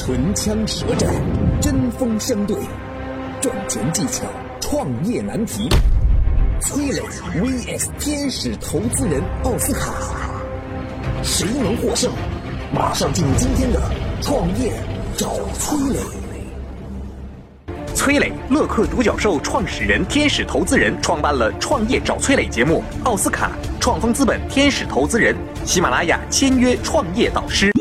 唇枪舌战，针锋相对，赚钱技巧，创业难题。崔磊 vs 天使投资人奥斯卡，谁能获胜？马上进入今天的创业找崔磊。崔磊，乐客独角兽创始人、天使投资人，创办了《创业找崔磊》节目。奥斯卡，创丰资本天使投资人，喜马拉雅签约创业导师。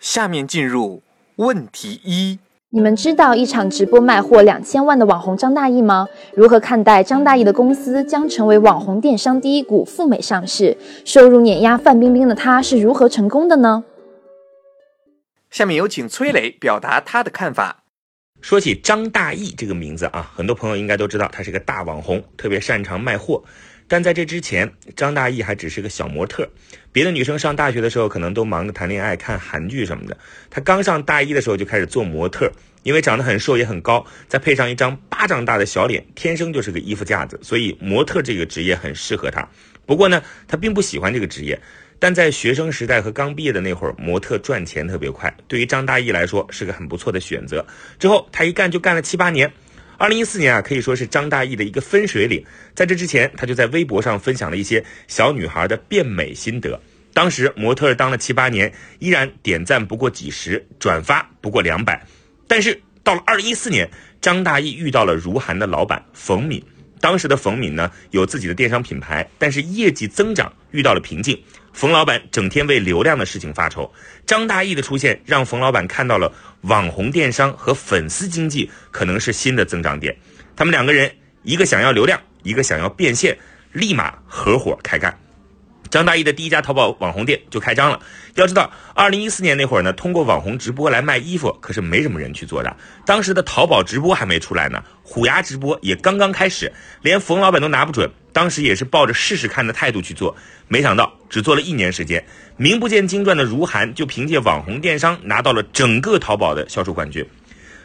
下面进入问题一。你们知道一场直播卖货两千万的网红张大奕吗？如何看待张大奕的公司将成为网红电商第一股赴美上市，收入碾压范冰冰的他是如何成功的呢？下面有请崔磊表达他的看法。说起张大奕这个名字啊，很多朋友应该都知道，他是个大网红，特别擅长卖货。但在这之前，张大奕还只是个小模特。别的女生上大学的时候，可能都忙着谈恋爱、看韩剧什么的。她刚上大一的时候就开始做模特，因为长得很瘦也很高，再配上一张巴掌大的小脸，天生就是个衣服架子，所以模特这个职业很适合她。不过呢，她并不喜欢这个职业。但在学生时代和刚毕业的那会儿，模特赚钱特别快，对于张大奕来说是个很不错的选择。之后她一干就干了七八年。二零一四年啊，可以说是张大奕的一个分水岭。在这之前，他就在微博上分享了一些小女孩的变美心得。当时模特当了七八年，依然点赞不过几十，转发不过两百。但是到了二零一四年，张大奕遇到了如涵的老板冯敏。当时的冯敏呢，有自己的电商品牌，但是业绩增长遇到了瓶颈。冯老板整天为流量的事情发愁，张大奕的出现让冯老板看到了网红电商和粉丝经济可能是新的增长点。他们两个人，一个想要流量，一个想要变现，立马合伙开干。张大奕的第一家淘宝网红店就开张了。要知道，二零一四年那会儿呢，通过网红直播来卖衣服，可是没什么人去做的。当时的淘宝直播还没出来呢，虎牙直播也刚刚开始，连冯老板都拿不准。当时也是抱着试试看的态度去做，没想到只做了一年时间，名不见经传的如涵就凭借网红电商拿到了整个淘宝的销售冠军。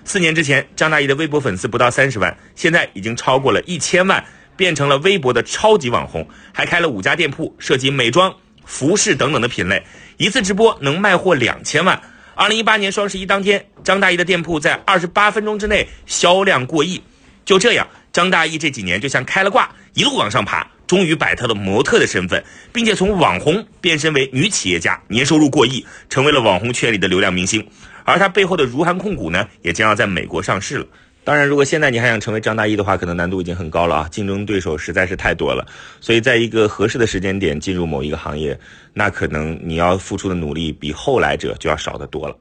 四年之前，张大奕的微博粉丝不到三十万，现在已经超过了一千万。变成了微博的超级网红，还开了五家店铺，涉及美妆、服饰等等的品类，一次直播能卖货两千万。二零一八年双十一当天，张大奕的店铺在二十八分钟之内销量过亿。就这样，张大奕这几年就像开了挂，一路往上爬，终于摆脱了模特的身份，并且从网红变身为女企业家，年收入过亿，成为了网红圈里的流量明星。而他背后的如涵控股呢，也将要在美国上市了。当然，如果现在你还想成为张大奕的话，可能难度已经很高了啊！竞争对手实在是太多了，所以在一个合适的时间点进入某一个行业，那可能你要付出的努力比后来者就要少得多了。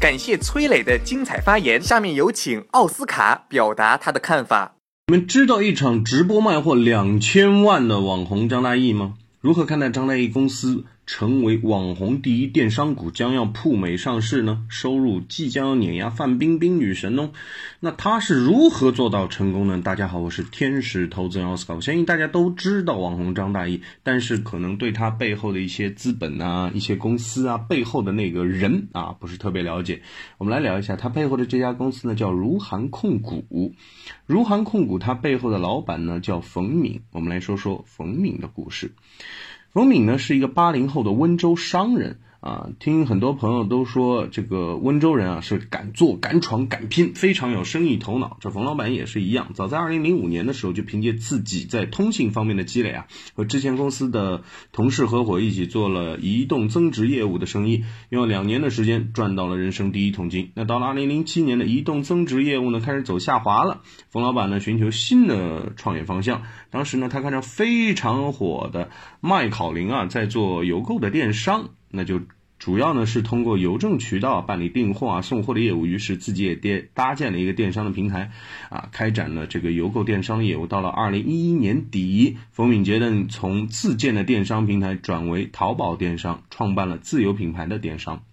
感谢崔磊的精彩发言，下面有请奥斯卡表达他的看法。你们知道一场直播卖货两千万的网红张大奕吗？如何看待张大奕公司？成为网红第一电商股将要赴美上市呢，收入即将碾压范冰冰女神哦。那他是如何做到成功呢？大家好，我是天使投资人奥斯卡。我相信大家都知道网红张大奕，但是可能对他背后的一些资本啊、一些公司啊、背后的那个人啊，不是特别了解。我们来聊一下他背后的这家公司呢，叫如涵控股。如涵控股它背后的老板呢叫冯敏。我们来说说冯敏的故事。冯敏呢是一个八零后的温州商人。啊，听很多朋友都说，这个温州人啊是敢做敢闯敢拼，非常有生意头脑。这冯老板也是一样，早在二零零五年的时候，就凭借自己在通信方面的积累啊，和之前公司的同事合伙一起做了移动增值业务的生意，用了两年的时间赚到了人生第一桶金。那到了二零零七年的移动增值业务呢开始走下滑了，冯老板呢寻求新的创业方向。当时呢他看着非常火的麦考林啊在做邮购的电商。那就主要呢是通过邮政渠道办理订货啊送货的业务，于是自己也电搭建了一个电商的平台，啊，开展了这个邮购电商业务。到了二零一一年底，冯敏杰呢从自建的电商平台转为淘宝电商，创办了自有品牌的电商。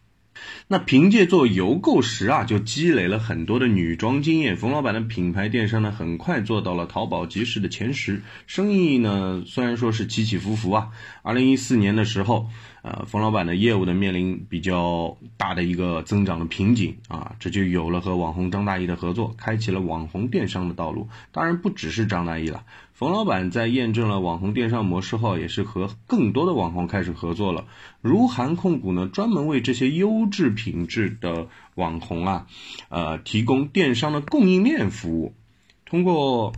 那凭借做邮购时啊，就积累了很多的女装经验。冯老板的品牌电商呢，很快做到了淘宝集市的前十，生意呢虽然说是起起伏伏啊。二零一四年的时候。呃，冯老板的业务呢面临比较大的一个增长的瓶颈啊，这就有了和网红张大奕的合作，开启了网红电商的道路。当然不只是张大奕了，冯老板在验证了网红电商模式后，也是和更多的网红开始合作了。如涵控股呢，专门为这些优质品质的网红啊，呃，提供电商的供应链服务，通过。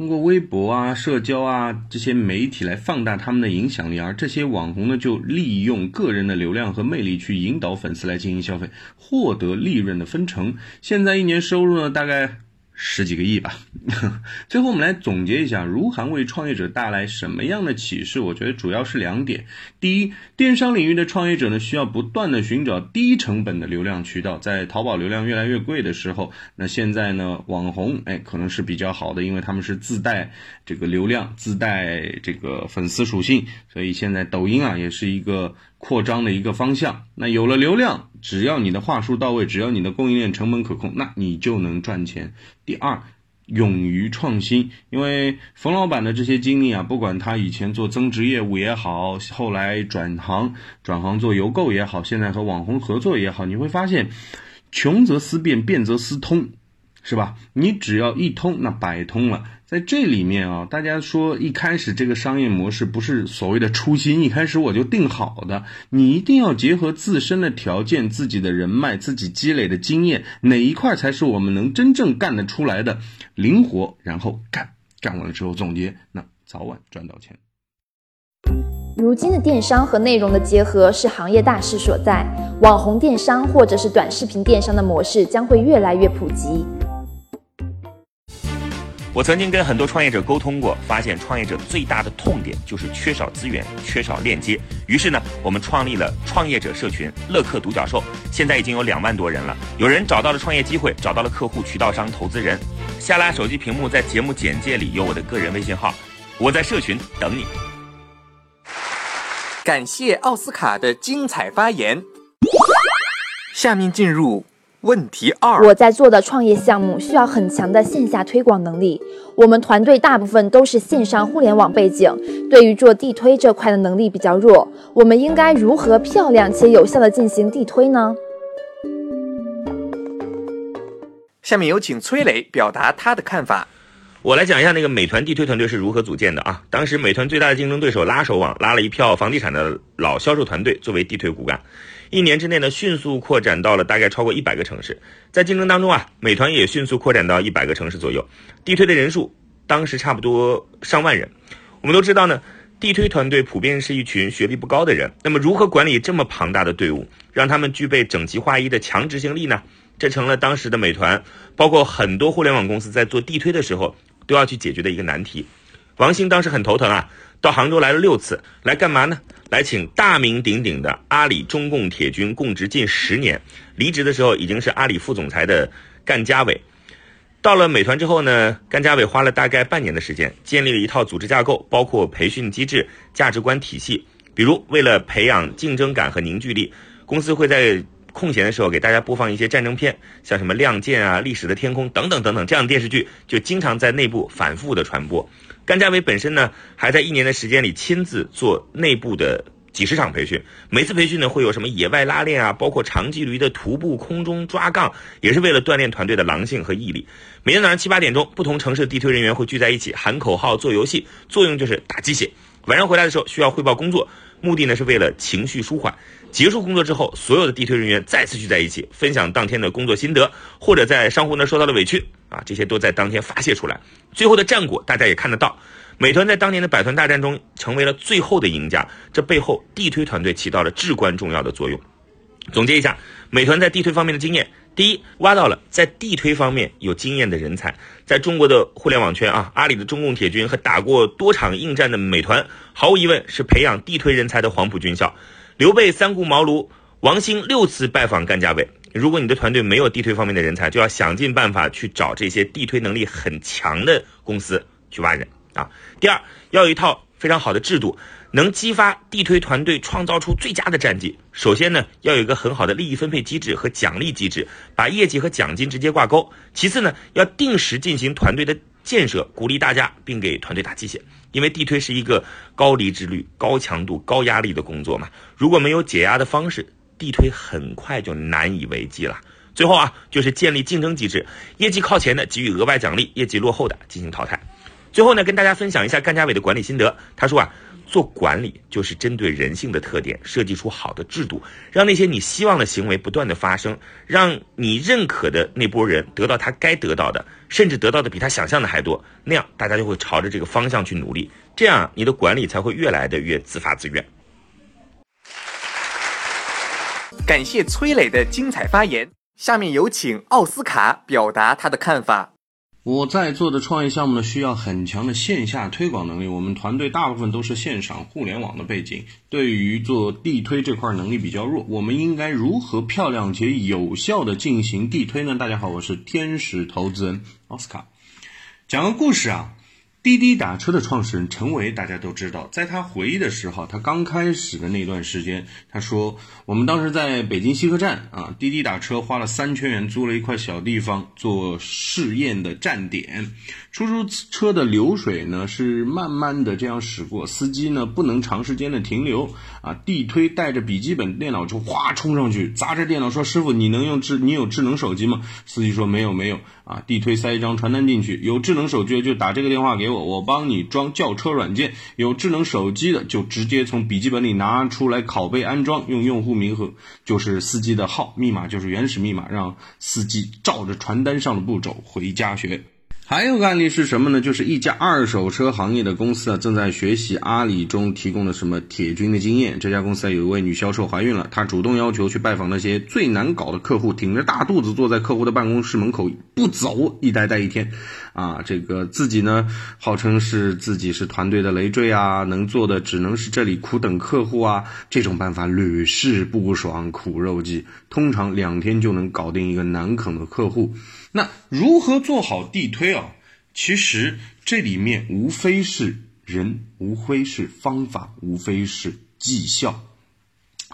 通过微博啊、社交啊这些媒体来放大他们的影响力，而这些网红呢，就利用个人的流量和魅力去引导粉丝来进行消费，获得利润的分成。现在一年收入呢，大概。十几个亿吧。最后，我们来总结一下，如涵为创业者带来什么样的启示？我觉得主要是两点。第一，电商领域的创业者呢，需要不断的寻找低成本的流量渠道。在淘宝流量越来越贵的时候，那现在呢，网红哎，可能是比较好的，因为他们是自带这个流量、自带这个粉丝属性，所以现在抖音啊，也是一个。扩张的一个方向，那有了流量，只要你的话术到位，只要你的供应链成本可控，那你就能赚钱。第二，勇于创新，因为冯老板的这些经历啊，不管他以前做增值业务也好，后来转行转行做邮购也好，现在和网红合作也好，你会发现，穷则思变，变则思通。是吧？你只要一通，那百通了。在这里面啊，大家说一开始这个商业模式不是所谓的初心，一开始我就定好的。你一定要结合自身的条件、自己的人脉、自己积累的经验，哪一块才是我们能真正干得出来的？灵活，然后干，干完了之后总结，那早晚赚到钱。如今的电商和内容的结合是行业大势所在，网红电商或者是短视频电商的模式将会越来越普及。我曾经跟很多创业者沟通过，发现创业者最大的痛点就是缺少资源、缺少链接。于是呢，我们创立了创业者社群“乐客独角兽”，现在已经有两万多人了。有人找到了创业机会，找到了客户、渠道商、投资人。下拉手机屏幕，在节目简介里有我的个人微信号，我在社群等你。感谢奥斯卡的精彩发言。下面进入。问题二，我在做的创业项目需要很强的线下推广能力。我们团队大部分都是线上互联网背景，对于做地推这块的能力比较弱。我们应该如何漂亮且有效的进行地推呢？下面有请崔磊表达他的看法。我来讲一下那个美团地推团队是如何组建的啊。当时美团最大的竞争对手拉手网拉了一票房地产的老销售团队作为地推骨干。一年之内呢，迅速扩展到了大概超过一百个城市。在竞争当中啊，美团也迅速扩展到一百个城市左右。地推的人数当时差不多上万人。我们都知道呢，地推团队普遍是一群学历不高的人。那么，如何管理这么庞大的队伍，让他们具备整齐划一的强执行力呢？这成了当时的美团，包括很多互联网公司在做地推的时候都要去解决的一个难题。王兴当时很头疼啊，到杭州来了六次，来干嘛呢？来请大名鼎鼎的阿里中共铁军供职近十年，离职的时候已经是阿里副总裁的干家伟。到了美团之后呢，干家伟花了大概半年的时间，建立了一套组织架构，包括培训机制、价值观体系。比如，为了培养竞争感和凝聚力，公司会在空闲的时候给大家播放一些战争片，像什么《亮剑》啊、《历史的天空》等等等等这样的电视剧，就经常在内部反复的传播。甘家伟本身呢，还在一年的时间里亲自做内部的几十场培训，每次培训呢会有什么野外拉练啊，包括长距离的徒步、空中抓杠，也是为了锻炼团队的狼性和毅力。每天早上七八点钟，不同城市的地推人员会聚在一起喊口号、做游戏，作用就是打鸡血。晚上回来的时候需要汇报工作，目的呢是为了情绪舒缓。结束工作之后，所有的地推人员再次聚在一起，分享当天的工作心得，或者在商户那受到的委屈。啊，这些都在当天发泄出来，最后的战果大家也看得到。美团在当年的百团大战中成为了最后的赢家，这背后地推团队起到了至关重要的作用。总结一下，美团在地推方面的经验：第一，挖到了在地推方面有经验的人才。在中国的互联网圈啊，阿里的中共铁军和打过多场硬战的美团，毫无疑问是培养地推人才的黄埔军校。刘备三顾茅庐，王兴六次拜访甘家伟。如果你的团队没有地推方面的人才，就要想尽办法去找这些地推能力很强的公司去挖人啊。第二，要有一套非常好的制度，能激发地推团队创造出最佳的战绩。首先呢，要有一个很好的利益分配机制和奖励机制，把业绩和奖金直接挂钩。其次呢，要定时进行团队的。建设，鼓励大家，并给团队打鸡血。因为地推是一个高离职率、高强度、高压力的工作嘛，如果没有解压的方式，地推很快就难以为继了。最后啊，就是建立竞争机制，业绩靠前的给予额外奖励，业绩落后的进行淘汰。最后呢，跟大家分享一下干家伟的管理心得。他说啊，做管理就是针对人性的特点设计出好的制度，让那些你希望的行为不断的发生，让你认可的那波人得到他该得到的，甚至得到的比他想象的还多。那样大家就会朝着这个方向去努力，这样你的管理才会越来的越自发自愿。感谢崔磊的精彩发言，下面有请奥斯卡表达他的看法。我在做的创业项目呢，需要很强的线下推广能力。我们团队大部分都是线上互联网的背景，对于做地推这块能力比较弱。我们应该如何漂亮且有效的进行地推呢？大家好，我是天使投资人奥斯卡，讲个故事啊。滴滴打车的创始人陈维，大家都知道，在他回忆的时候，他刚开始的那段时间，他说：“我们当时在北京西客站啊，滴滴打车花了三千元租了一块小地方做试验的站点。出租车的流水呢是慢慢的这样驶过，司机呢不能长时间的停留啊。地推带着笔记本电脑就哗冲上去，砸着电脑说：‘师傅，你能用智你有智能手机吗？’司机说：‘没有，没有。’啊，地推塞一张传单进去，有智能手机的就打这个电话给我，我帮你装轿车软件；有智能手机的就直接从笔记本里拿出来拷贝安装，用用户名和就是司机的号，密码就是原始密码，让司机照着传单上的步骤回家学。还有个案例是什么呢？就是一家二手车行业的公司啊，正在学习阿里中提供的什么铁军的经验。这家公司啊有一位女销售怀孕了，她主动要求去拜访那些最难搞的客户，挺着大肚子坐在客户的办公室门口不走，一待待一天。啊，这个自己呢，号称是自己是团队的累赘啊，能做的只能是这里苦等客户啊。这种办法屡试不爽，苦肉计，通常两天就能搞定一个难啃的客户。那如何做好地推啊？其实这里面无非是人，无非是方法，无非是绩效。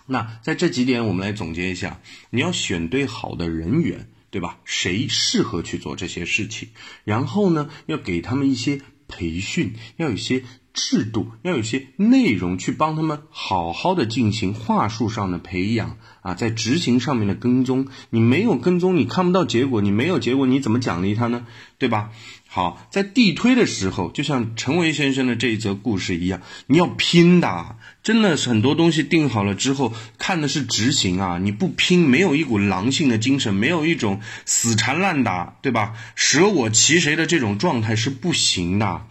那在这几点，我们来总结一下：你要选对好的人员，对吧？谁适合去做这些事情？然后呢，要给他们一些培训，要有一些制度，要有些内容去帮他们好好的进行话术上的培养。啊，在执行上面的跟踪，你没有跟踪，你看不到结果，你没有结果，你怎么奖励他呢？对吧？好，在地推的时候，就像陈维先生的这一则故事一样，你要拼的，真的是很多东西定好了之后，看的是执行啊，你不拼，没有一股狼性的精神，没有一种死缠烂打，对吧？舍我其谁的这种状态是不行的。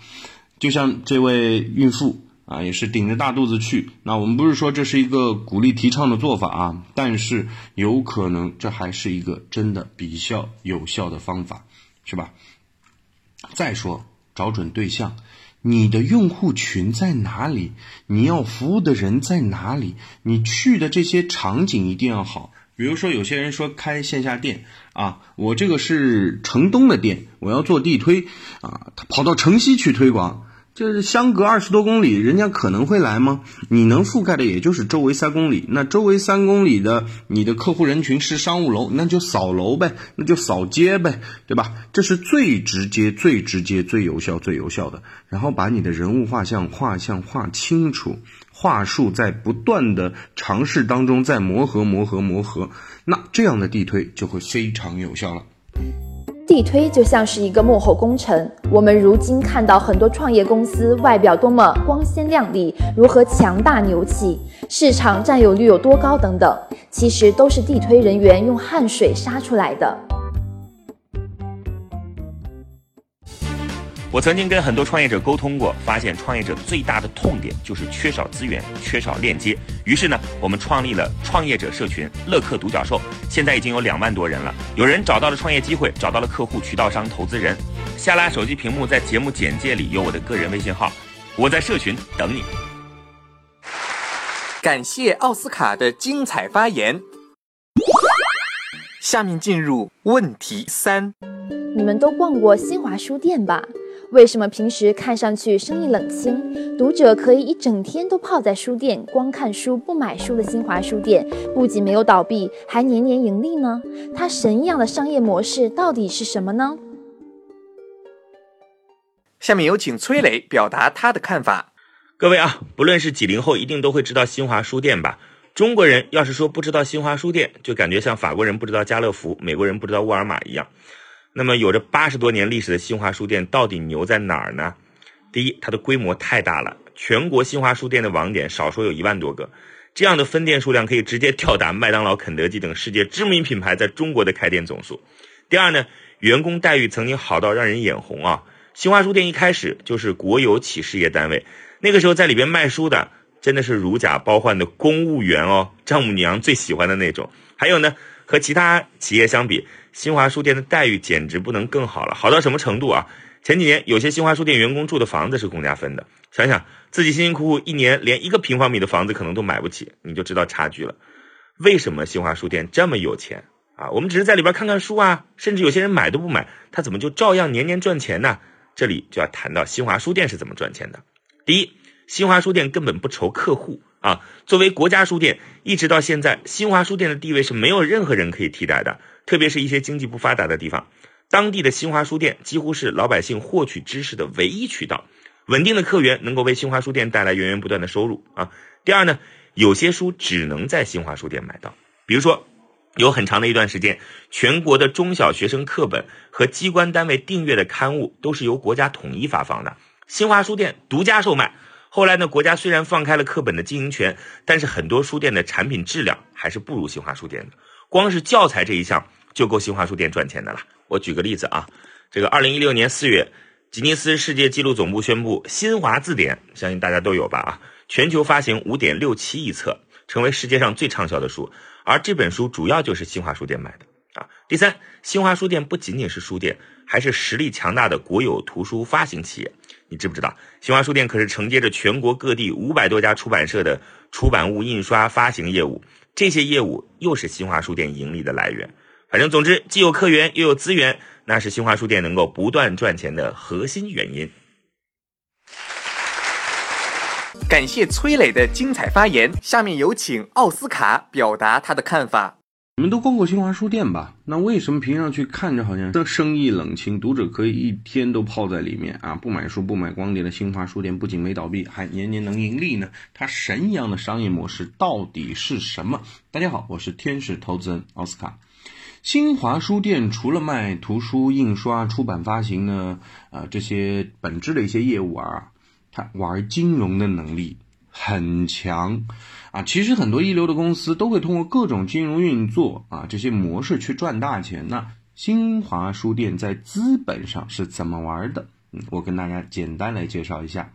就像这位孕妇。啊，也是顶着大肚子去。那我们不是说这是一个鼓励提倡的做法啊，但是有可能这还是一个真的比较有效的方法，是吧？再说找准对象，你的用户群在哪里？你要服务的人在哪里？你去的这些场景一定要好。比如说，有些人说开线下店啊，我这个是城东的店，我要做地推啊，他跑到城西去推广。就是相隔二十多公里，人家可能会来吗？你能覆盖的也就是周围三公里，那周围三公里的你的客户人群是商务楼，那就扫楼呗，那就扫街呗，对吧？这是最直接、最直接、最有效、最有效的。然后把你的人物画像、画像画清楚，话术在不断的尝试当中在磨合、磨合、磨合，那这样的地推就会非常有效了。地推就像是一个幕后工程，我们如今看到很多创业公司外表多么光鲜亮丽，如何强大牛气，市场占有率有多高等等，其实都是地推人员用汗水杀出来的。我曾经跟很多创业者沟通过，发现创业者最大的痛点就是缺少资源、缺少链接。于是呢，我们创立了创业者社群“乐客独角兽”，现在已经有两万多人了。有人找到了创业机会，找到了客户、渠道商、投资人。下拉手机屏幕，在节目简介里有我的个人微信号，我在社群等你。感谢奥斯卡的精彩发言。下面进入问题三：你们都逛过新华书店吧？为什么平时看上去生意冷清，读者可以一整天都泡在书店光看书不买书的新华书店，不仅没有倒闭，还年年盈利呢？它神一样的商业模式到底是什么呢？下面有请崔磊表达他的看法。各位啊，不论是几零后，一定都会知道新华书店吧？中国人要是说不知道新华书店，就感觉像法国人不知道家乐福、美国人不知道沃尔玛一样。那么，有着八十多年历史的新华书店到底牛在哪儿呢？第一，它的规模太大了，全国新华书店的网点少说有一万多个，这样的分店数量可以直接吊打麦当劳、肯德基等世界知名品牌在中国的开店总数。第二呢，员工待遇曾经好到让人眼红啊！新华书店一开始就是国有企事业单位，那个时候在里边卖书的真的是如假包换的公务员哦，丈母娘最喜欢的那种。还有呢，和其他企业相比，新华书店的待遇简直不能更好了，好到什么程度啊？前几年有些新华书店员工住的房子是公家分的，想想自己辛辛苦苦一年连一个平方米的房子可能都买不起，你就知道差距了。为什么新华书店这么有钱啊？我们只是在里边看看书啊，甚至有些人买都不买，他怎么就照样年年赚钱呢？这里就要谈到新华书店是怎么赚钱的。第一，新华书店根本不愁客户啊，作为国家书店，一直到现在，新华书店的地位是没有任何人可以替代的，特别是一些经济不发达的地方。当地的新华书店几乎是老百姓获取知识的唯一渠道，稳定的客源能够为新华书店带来源源不断的收入啊。第二呢，有些书只能在新华书店买到，比如说，有很长的一段时间，全国的中小学生课本和机关单位订阅的刊物都是由国家统一发放的，新华书店独家售卖。后来呢，国家虽然放开了课本的经营权，但是很多书店的产品质量还是不如新华书店的，光是教材这一项就够新华书店赚钱的了。我举个例子啊，这个二零一六年四月，吉尼斯世界纪录总部宣布，《新华字典》相信大家都有吧啊，全球发行五点六七亿册，成为世界上最畅销的书。而这本书主要就是新华书店买的啊。第三，新华书店不仅仅是书店，还是实力强大的国有图书发行企业。你知不知道，新华书店可是承接着全国各地五百多家出版社的出版物印刷发行业务，这些业务又是新华书店盈利的来源。反正总之，既有客源又有资源，那是新华书店能够不断赚钱的核心原因。感谢崔磊的精彩发言，下面有请奥斯卡表达他的看法。你们都逛过新华书店吧？那为什么平常去看着好像生意冷清，读者可以一天都泡在里面啊？不买书不买光碟的新华书店不仅没倒闭，还年年能盈利呢？它神一样的商业模式到底是什么？大家好，我是天使投资人奥斯卡。新华书店除了卖图书印刷、出版发行呢，呃，这些本质的一些业务啊，它玩金融的能力很强啊。其实很多一流的公司都会通过各种金融运作啊这些模式去赚大钱。那新华书店在资本上是怎么玩的？嗯，我跟大家简单来介绍一下。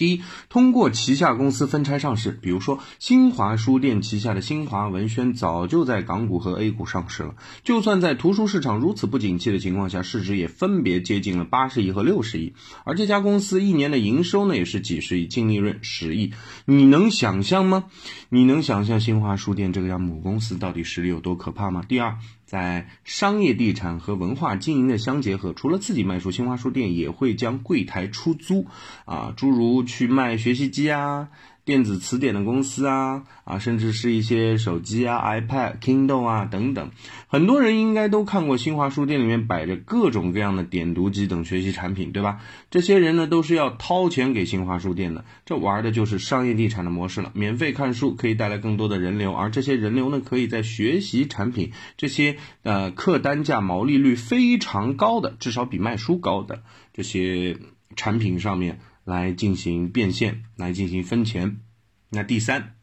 第一，通过旗下公司分拆上市，比如说新华书店旗下的新华文轩早就在港股和 A 股上市了。就算在图书市场如此不景气的情况下，市值也分别接近了八十亿和六十亿。而这家公司一年的营收呢，也是几十亿，净利润十亿。你能想象吗？你能想象新华书店这个样母公司到底实力有多可怕吗？第二。在商业地产和文化经营的相结合，除了自己卖书，新华书店也会将柜台出租，啊，诸如去卖学习机啊。电子词典的公司啊啊，甚至是一些手机啊、iPad、Kindle 啊等等，很多人应该都看过新华书店里面摆着各种各样的点读机等学习产品，对吧？这些人呢都是要掏钱给新华书店的，这玩的就是商业地产的模式了。免费看书可以带来更多的人流，而这些人流呢，可以在学习产品这些呃客单价毛利率非常高的，至少比卖书高的这些产品上面。来进行变现，来进行分钱。那第三，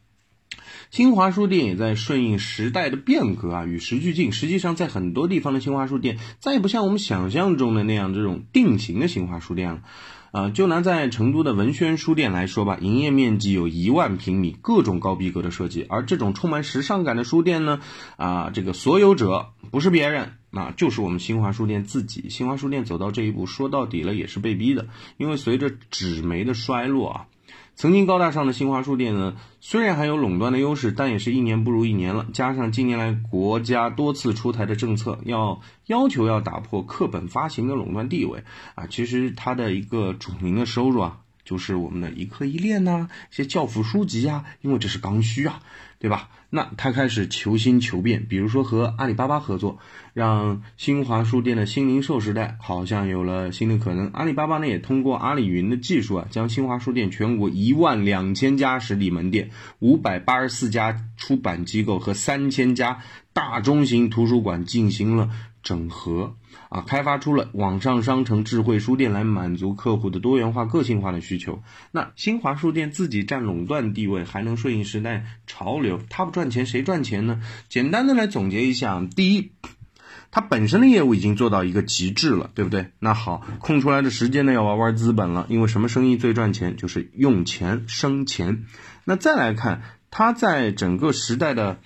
新华书店也在顺应时代的变革啊，与时俱进。实际上，在很多地方的新华书店再也不像我们想象中的那样这种定型的新华书店了。啊，就拿在成都的文轩书店来说吧，营业面积有一万平米，各种高逼格的设计。而这种充满时尚感的书店呢，啊，这个所有者不是别人。那就是我们新华书店自己。新华书店走到这一步，说到底了也是被逼的。因为随着纸媒的衰落啊，曾经高大上的新华书店呢，虽然还有垄断的优势，但也是一年不如一年了。加上近年来国家多次出台的政策，要要求要打破课本发行的垄断地位啊，其实它的一个主营的收入啊。就是我们的一课一练呐，一些教辅书籍啊，因为这是刚需啊，对吧？那他开始求新求变，比如说和阿里巴巴合作，让新华书店的新零售时代好像有了新的可能。阿里巴巴呢也通过阿里云的技术啊，将新华书店全国一万两千家实体门店、五百八十四家出版机构和三千家大中型图书馆进行了整合。啊，开发出了网上商城、智慧书店来满足客户的多元化、个性化的需求。那新华书店自己占垄断地位，还能顺应时代潮流，它不赚钱谁赚钱呢？简单的来总结一下：第一，它本身的业务已经做到一个极致了，对不对？那好，空出来的时间呢，要玩玩资本了，因为什么生意最赚钱？就是用钱生钱。那再来看，它在整个时代的。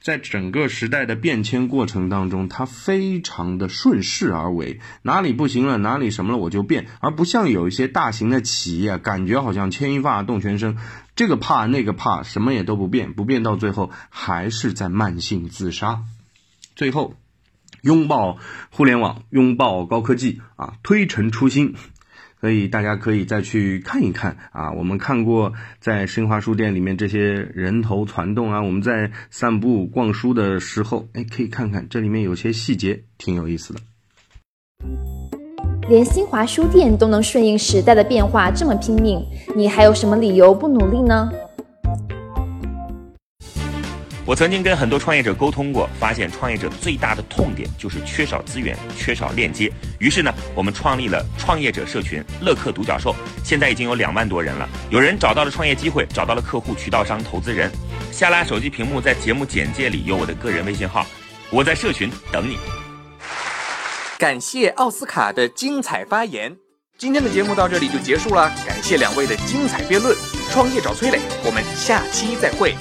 在整个时代的变迁过程当中，它非常的顺势而为，哪里不行了，哪里什么了我就变，而不像有一些大型的企业，感觉好像牵一发动全身，这个怕那个怕，什么也都不变，不变到最后还是在慢性自杀。最后，拥抱互联网，拥抱高科技啊，推陈出新。所以大家可以再去看一看啊，我们看过在新华书店里面这些人头攒动啊，我们在散步逛书的时候，哎，可以看看这里面有些细节挺有意思的。连新华书店都能顺应时代的变化这么拼命，你还有什么理由不努力呢？我曾经跟很多创业者沟通过，发现创业者最大的痛点就是缺少资源、缺少链接。于是呢，我们创立了创业者社群“乐客独角兽”，现在已经有两万多人了。有人找到了创业机会，找到了客户、渠道商、投资人。下拉手机屏幕，在节目简介里有我的个人微信号，我在社群等你。感谢奥斯卡的精彩发言，今天的节目到这里就结束了。感谢两位的精彩辩论，创业找崔磊，我们下期再会。